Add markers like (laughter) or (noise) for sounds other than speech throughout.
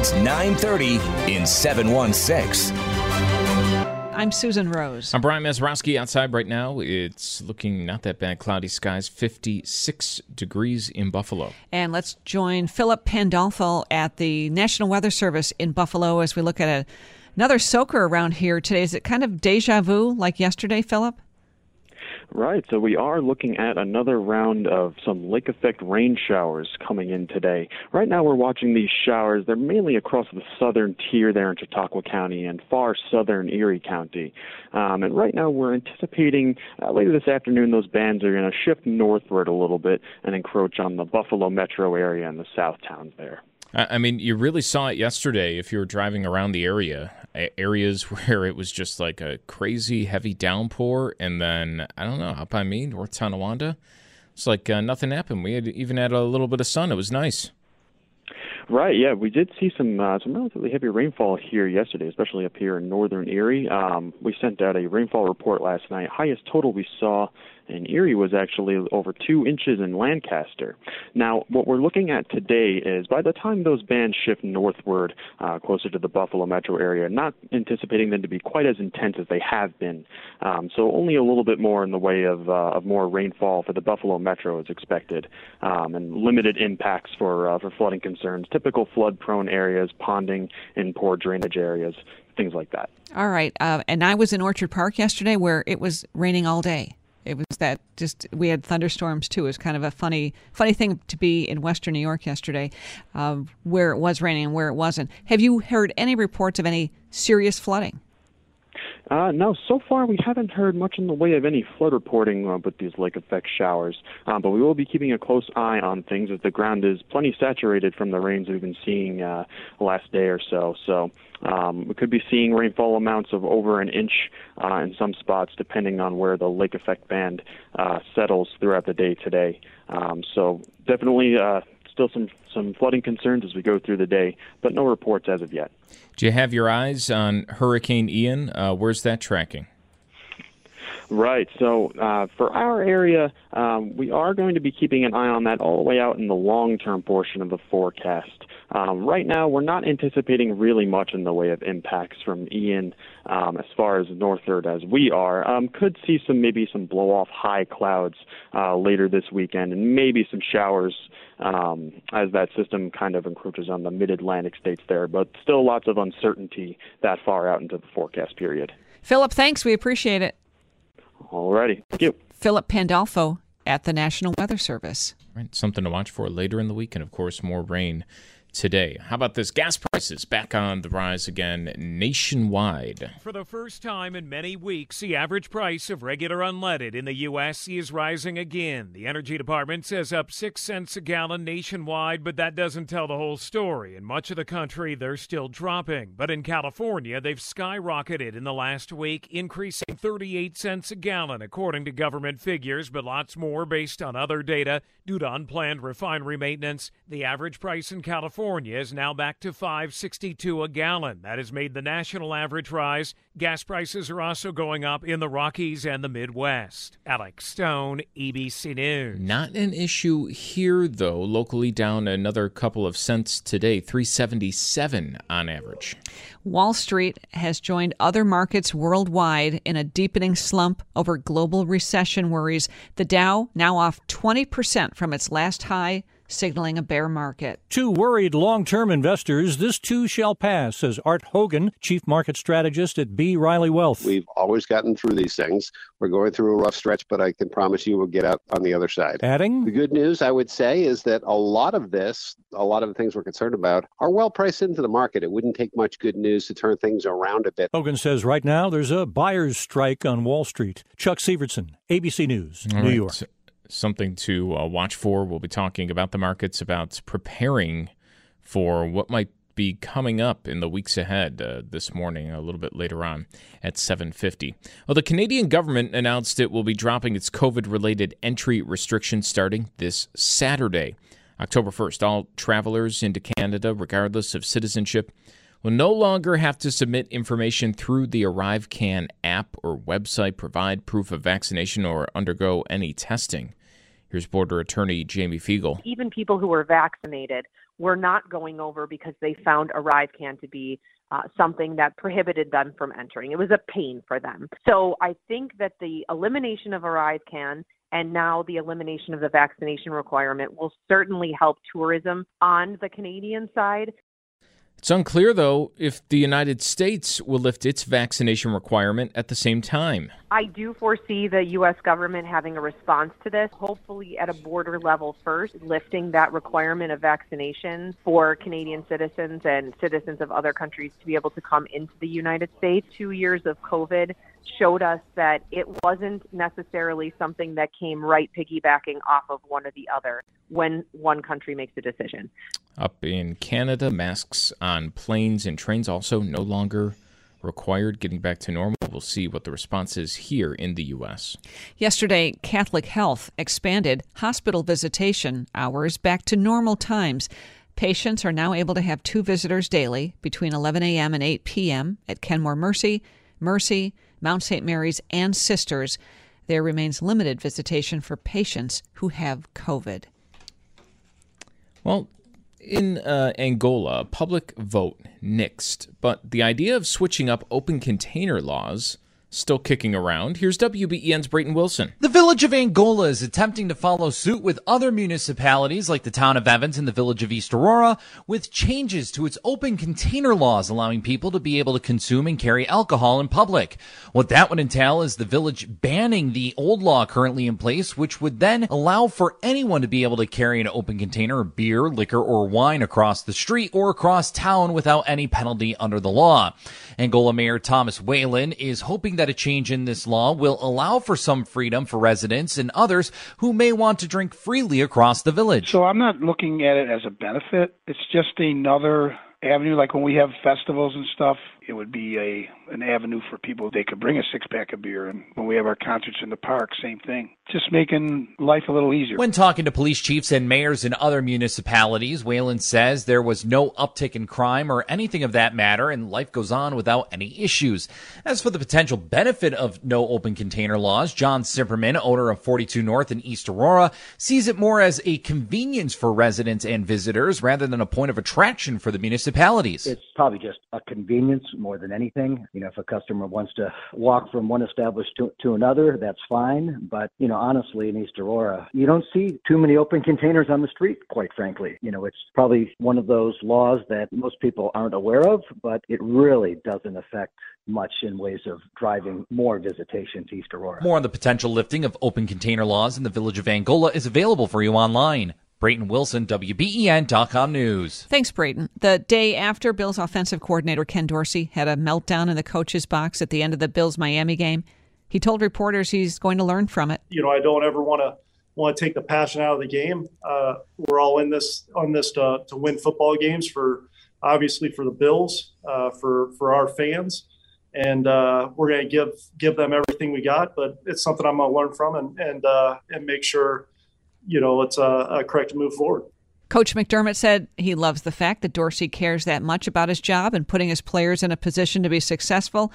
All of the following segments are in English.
It's 9:30 in 716. I'm Susan Rose. I'm Brian Mazrowski outside right now. It's looking not that bad. Cloudy skies, 56 degrees in Buffalo. And let's join Philip Pandolfo at the National Weather Service in Buffalo as we look at a, another soaker around here today. Is it kind of deja vu like yesterday, Philip? Right. So we are looking at another round of some lake effect rain showers coming in today. Right now we're watching these showers. They're mainly across the southern tier there in Chautauqua County and far southern Erie County. Um, and right now we're anticipating uh, later this afternoon those bands are going to shift northward a little bit and encroach on the Buffalo metro area and the south towns there. I mean, you really saw it yesterday if you were driving around the area, areas (laughs) where it was just like a crazy heavy downpour. And then, I don't know, up by me, North Tonawanda, it's like uh, nothing happened. We had even had a little bit of sun. It was nice. Right. Yeah, we did see some uh, some relatively heavy rainfall here yesterday, especially up here in northern Erie. Um, we sent out a rainfall report last night. Highest total we saw in Erie was actually over two inches in Lancaster. Now, what we're looking at today is by the time those bands shift northward, uh, closer to the Buffalo metro area, not anticipating them to be quite as intense as they have been. Um, so only a little bit more in the way of uh, of more rainfall for the Buffalo metro is expected, um, and limited impacts for uh, for flooding concerns typical flood prone areas, ponding and poor drainage areas, things like that. All right. Uh, and I was in Orchard Park yesterday where it was raining all day. It was that just we had thunderstorms too. It was kind of a funny, funny thing to be in Western New York yesterday, uh, where it was raining and where it wasn't. Have you heard any reports of any serious flooding? Uh, no, so far we haven't heard much in the way of any flood reporting uh, with these lake effect showers. Uh, but we will be keeping a close eye on things as the ground is plenty saturated from the rains we've been seeing uh, last day or so. So um, we could be seeing rainfall amounts of over an inch uh, in some spots, depending on where the lake effect band uh, settles throughout the day today. Um, so definitely uh, still some some flooding concerns as we go through the day, but no reports as of yet. Do you have your eyes on Hurricane Ian? Uh, where's that tracking? Right. So uh, for our area, um, we are going to be keeping an eye on that all the way out in the long-term portion of the forecast. Um, right now, we're not anticipating really much in the way of impacts from Ian um, as far as northward as we are. Um, could see some maybe some blow-off high clouds uh, later this weekend, and maybe some showers um, as that system kind of encroaches on the mid-Atlantic states there. But still, lots of uncertainty that far out into the forecast period. Philip, thanks. We appreciate it. Alrighty. Thank you. Philip Pandolfo at the National Weather Service. Right. Something to watch for later in the week, and of course, more rain today. How about this? Gas prices back on the rise again nationwide. For the first time in many weeks, the average price of regular unleaded in the U.S. is rising again. The Energy Department says up six cents a gallon nationwide, but that doesn't tell the whole story. In much of the country, they're still dropping. But in California, they've skyrocketed in the last week, increasing 38 cents a gallon, according to government figures, but lots more based on other data. Due to unplanned refinery maintenance, the average price in California is now back to 5.62 a gallon. That has made the national average rise. Gas prices are also going up in the Rockies and the Midwest. Alex Stone, ABC News. Not an issue here though. Locally down another couple of cents today, 377 on average. Wall Street has joined other markets worldwide in a deepening slump over global recession worries. The Dow now off 20% from its last high signaling a bear market. To worried long term investors, this too shall pass, says Art Hogan, Chief Market Strategist at B. Riley Wealth. We've always gotten through these things. We're going through a rough stretch, but I can promise you we'll get out on the other side. Adding? The good news, I would say, is that a lot of this, a lot of the things we're concerned about, are well priced into the market. It wouldn't take much good news to turn things around a bit. Hogan says right now there's a buyer's strike on Wall Street. Chuck Sivertson, ABC News, All New right. York. So- something to uh, watch for. We'll be talking about the markets, about preparing for what might be coming up in the weeks ahead uh, this morning a little bit later on at 7.50 well the canadian government announced it will be dropping its covid-related entry restrictions starting this saturday october 1st all travelers into canada regardless of citizenship will no longer have to submit information through the ArriveCan app or website, provide proof of vaccination, or undergo any testing. Here's Border Attorney Jamie Fiegel. Even people who were vaccinated were not going over because they found ArriveCan to be uh, something that prohibited them from entering. It was a pain for them. So I think that the elimination of ArriveCan and now the elimination of the vaccination requirement will certainly help tourism on the Canadian side. It's unclear, though, if the United States will lift its vaccination requirement at the same time. I do foresee the U.S. government having a response to this, hopefully at a border level first, lifting that requirement of vaccination for Canadian citizens and citizens of other countries to be able to come into the United States. Two years of COVID showed us that it wasn't necessarily something that came right piggybacking off of one or the other when one country makes a decision. Up in Canada, masks on planes and trains also no longer required. Getting back to normal, we'll see what the response is here in the U.S. Yesterday, Catholic Health expanded hospital visitation hours back to normal times. Patients are now able to have two visitors daily between 11 a.m. and 8 p.m. at Kenmore Mercy, Mercy, Mount St. Mary's, and Sisters. There remains limited visitation for patients who have COVID. Well, in uh, Angola, public vote nixed, but the idea of switching up open container laws still kicking around. Here's WBEN's Brayton Wilson. The village of Angola is attempting to follow suit with other municipalities like the town of Evans and the village of East Aurora with changes to its open container laws allowing people to be able to consume and carry alcohol in public. What that would entail is the village banning the old law currently in place, which would then allow for anyone to be able to carry an open container of beer, liquor, or wine across the street or across town without any penalty under the law. Angola Mayor Thomas Whalen is hoping that a change in this law will allow for some freedom for residents and others who may want to drink freely across the village. So I'm not looking at it as a benefit. It's just another avenue. Like when we have festivals and stuff, it would be a an avenue for people. They could bring a six pack of beer, and when we have our concerts in the park, same thing. Just making life a little easier. When talking to police chiefs and mayors in other municipalities, Whalen says there was no uptick in crime or anything of that matter, and life goes on without any issues. As for the potential benefit of no open container laws, John Zimmerman, owner of 42 North in East Aurora, sees it more as a convenience for residents and visitors rather than a point of attraction for the municipalities. It's probably just a convenience more than anything. You know, if a customer wants to walk from one established to, to another, that's fine. But, you know, honestly, in East Aurora, you don't see too many open containers on the street, quite frankly. You know, it's probably one of those laws that most people aren't aware of, but it really doesn't affect much in ways of driving more visitation to East Aurora. More on the potential lifting of open container laws in the village of Angola is available for you online. Brayton Wilson, WBEN.com News. Thanks, Brayton. The day after Bills offensive coordinator Ken Dorsey had a meltdown in the coach's box at the end of the Bills Miami game, he told reporters he's going to learn from it. You know, I don't ever want to want to take the passion out of the game. Uh, we're all in this on this to, to win football games for obviously for the Bills, uh, for for our fans, and uh, we're going to give give them everything we got. But it's something I'm going to learn from and and uh, and make sure you know it's a, a correct move forward. Coach McDermott said he loves the fact that Dorsey cares that much about his job and putting his players in a position to be successful,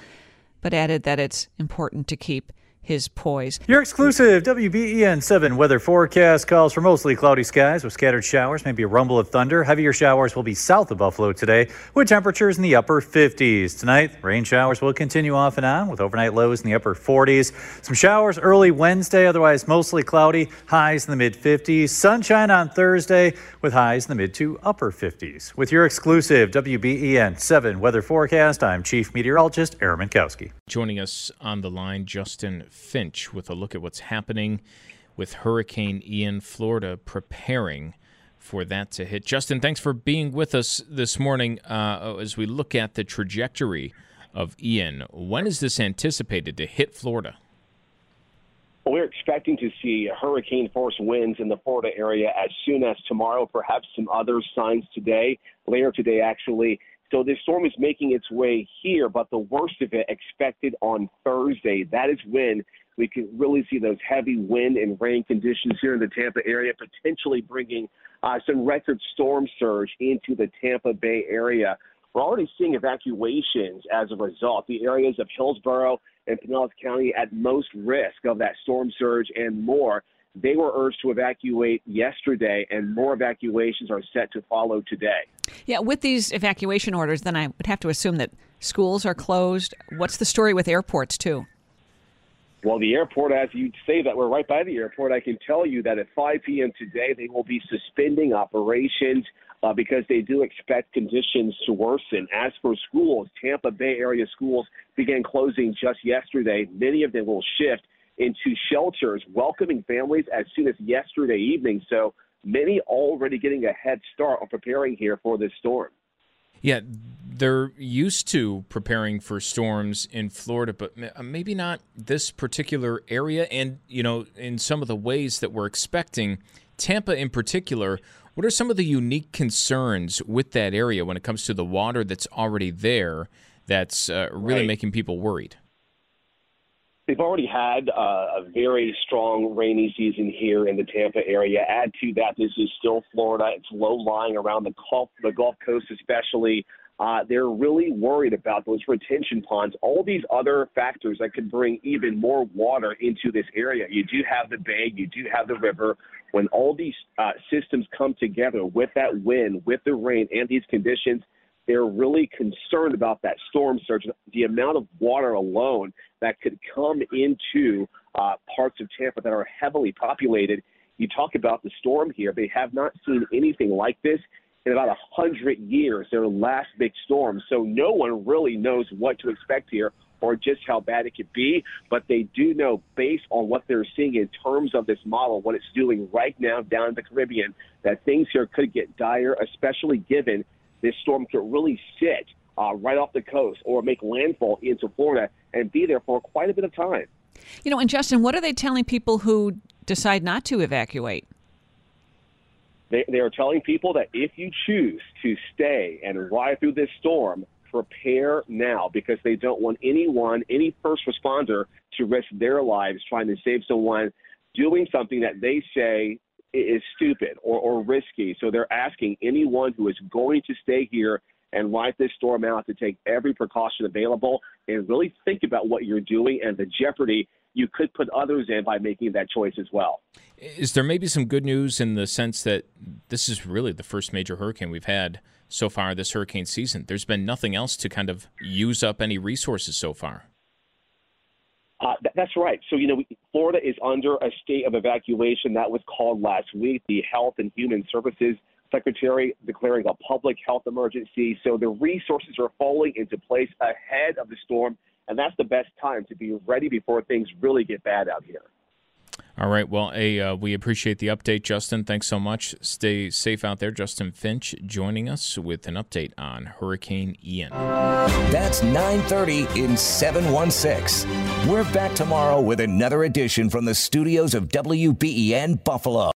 but added that it's important to keep his poise. Your exclusive WBEN 7 weather forecast calls for mostly cloudy skies with scattered showers, maybe a rumble of thunder. Heavier showers will be south of Buffalo today with temperatures in the upper 50s. Tonight, rain showers will continue off and on with overnight lows in the upper 40s. Some showers early Wednesday, otherwise mostly cloudy, highs in the mid 50s. Sunshine on Thursday with highs in the mid to upper 50s. With your exclusive WBEN 7 weather forecast, I'm Chief Meteorologist Aaron Mentkowski. Joining us on the line, Justin Finch, with a look at what's happening with Hurricane Ian, Florida, preparing for that to hit. Justin, thanks for being with us this morning uh, as we look at the trajectory of Ian. When is this anticipated to hit Florida? We're expecting to see hurricane force winds in the Florida area as soon as tomorrow, perhaps some other signs today, later today, actually. So this storm is making its way here, but the worst of it expected on Thursday. That is when we can really see those heavy wind and rain conditions here in the Tampa area, potentially bringing uh, some record storm surge into the Tampa Bay area. We're already seeing evacuations as a result. The areas of Hillsborough and Pinellas County at most risk of that storm surge and more. They were urged to evacuate yesterday, and more evacuations are set to follow today. Yeah, with these evacuation orders, then I would have to assume that schools are closed. What's the story with airports, too? Well, the airport, as you say that we're right by the airport, I can tell you that at 5 p.m. today, they will be suspending operations uh, because they do expect conditions to worsen. As for schools, Tampa Bay area schools began closing just yesterday. Many of them will shift into shelters, welcoming families as soon as yesterday evening. So many already getting a head start on preparing here for this storm. Yeah, they're used to preparing for storms in Florida, but uh, maybe not this particular area. And, you know, in some of the ways that we're expecting, Tampa in particular, what are some of the unique concerns with that area when it comes to the water that's already there that's uh, really right. making people worried? They've already had uh, a very strong rainy season here in the Tampa area. Add to that, this is still Florida. It's low lying around the Gulf, the Gulf Coast, especially. Uh, they're really worried about those retention ponds, all these other factors that could bring even more water into this area. You do have the bay, you do have the river. When all these uh, systems come together with that wind, with the rain, and these conditions, they're really concerned about that storm surge, the amount of water alone that could come into uh, parts of Tampa that are heavily populated. You talk about the storm here; they have not seen anything like this in about a hundred years. Their last big storm, so no one really knows what to expect here or just how bad it could be. But they do know, based on what they're seeing in terms of this model, what it's doing right now down in the Caribbean, that things here could get dire, especially given this storm could really sit uh, right off the coast or make landfall into Florida and be there for quite a bit of time. You know, and Justin, what are they telling people who decide not to evacuate? They, they are telling people that if you choose to stay and ride through this storm, prepare now because they don't want anyone, any first responder, to risk their lives trying to save someone doing something that they say is stupid or, or risky. So they're asking anyone who is going to stay here and ride this storm out to take every precaution available and really think about what you're doing and the jeopardy you could put others in by making that choice as well. Is there maybe some good news in the sense that this is really the first major hurricane we've had so far this hurricane season? There's been nothing else to kind of use up any resources so far. Uh, th- that's right. So, you know, we, Florida is under a state of evacuation that was called last week. The Health and Human Services Secretary declaring a public health emergency. So the resources are falling into place ahead of the storm, and that's the best time to be ready before things really get bad out here. All right. Well, hey, uh, we appreciate the update, Justin. Thanks so much. Stay safe out there. Justin Finch joining us with an update on Hurricane Ian. That's 9:30 in 716. We're back tomorrow with another edition from the studios of WBEN Buffalo.